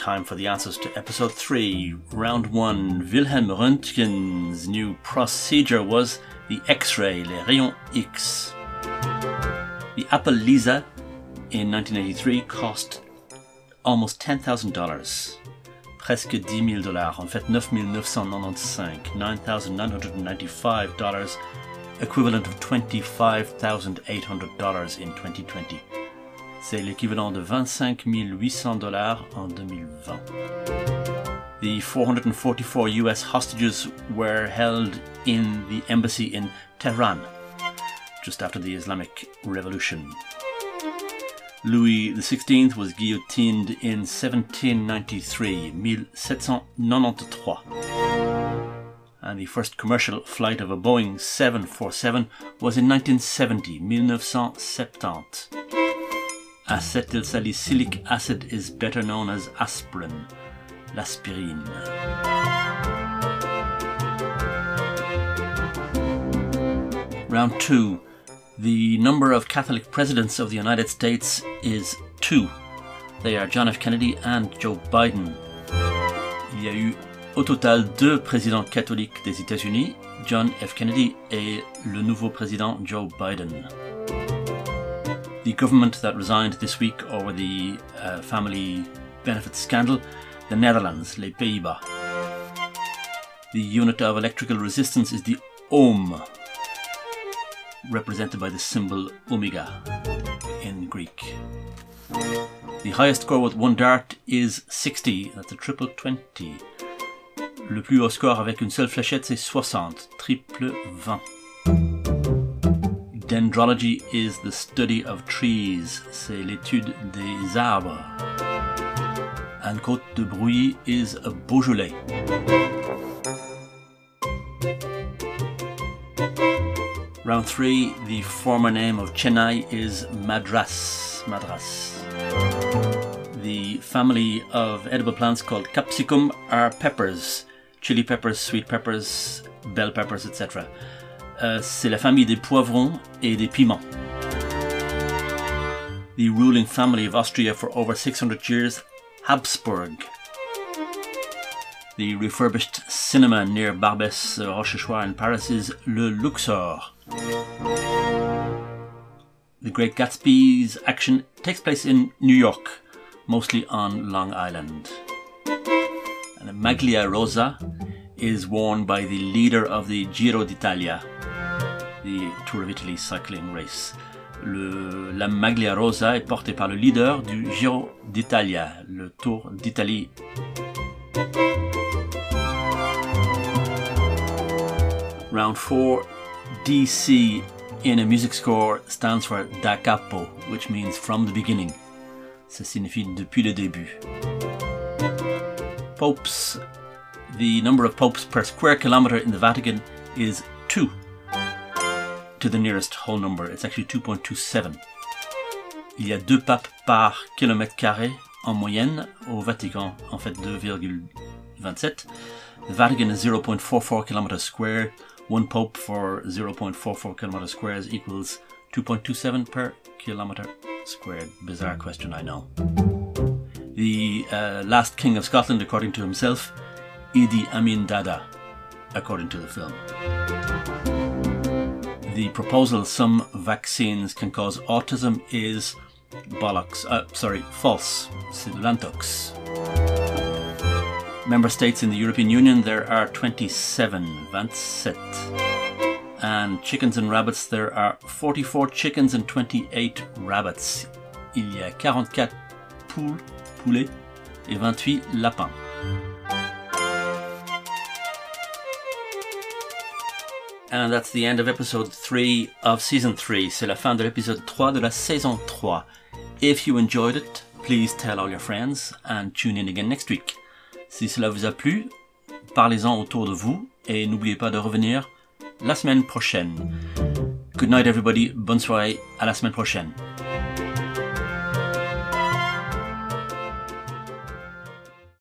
time for the answers to episode 3. Round 1. Wilhelm Röntgen's new procedure was the X-ray, les rayons X. The Apple Lisa in 1983 cost almost $10,000. Presque 10 000 dollars. En fait, 9 995. $9,995, equivalent of $25,800 in 2020. C'est l'équivalent de 25 800 dollars en 2020. The 444 US hostages were held in the embassy in Tehran just after the Islamic Revolution. Louis XVI was guillotined in 1793, 1793. And the first commercial flight of a Boeing 747 was in 1970, 1970. Acetylsalicylic acid is better known as aspirin, l'aspirine. Round 2. The number of Catholic presidents of the United States is two. They are John F. Kennedy and Joe Biden. Il y a eu au total deux présidents catholiques des États-Unis, John F. Kennedy et le nouveau président Joe Biden the government that resigned this week over the uh, family benefits scandal, the Netherlands, les Pays-Bas. The unit of electrical resistance is the ohm, represented by the symbol omega in Greek. The highest score with one dart is 60, that's a triple 20. Le plus haut score avec une seule fléchette c'est 60, triple 20. Dendrology is the study of trees, c'est l'étude des arbres. And Côte de Brouilly is a Beaujolais. Round 3, the former name of Chennai is Madras. Madras. The family of edible plants called capsicum are peppers, chili peppers, sweet peppers, bell peppers, etc. Euh, c'est la famille des poivrons et des piments. The ruling family of Austria for over 600 years, Habsburg. The refurbished cinema near Barbès Rochechouart in Paris is Le Luxor. The Great Gatsby's action takes place in New York, mostly on Long Island. And Maglia Rosa is worn by the leader of the Giro d'Italia, the Tour of Italy cycling race. Le, la Maglia Rosa est portée par le leader du Giro d'Italia, le Tour d'Italie. Round 4, DC in a music score stands for da capo, which means from the beginning. Ça signifie depuis le début. Popes. The number of popes per square kilometer in the Vatican is 2 to the nearest whole number. It's actually 2.27. Il y a deux papes par kilomètre carré en moyenne au Vatican, en fait 2,27. The Vatican is 0.44 kilometers square. One pope for 0.44 kilometers squares equals 2.27 per kilometer squared. Bizarre question, I know. The uh, last king of Scotland, according to himself, Idi Amin Dada, according to the film the proposal some vaccines can cause autism is bollocks. Uh, sorry, false. Member states in the European Union, there are 27, 27. And chickens and rabbits, there are 44 chickens and 28 rabbits. Il y a 44 poules, poulets et 28 lapins. And that's the end of episode 3 of season 3. C'est la fin de l'épisode 3 de la saison 3. If you enjoyed it, please tell all your friends and tune in again next week. Si cela vous a plu, parlez-en autour de vous et n'oubliez pas de revenir la semaine prochaine. Good night everybody, bonne soirée, à la semaine prochaine.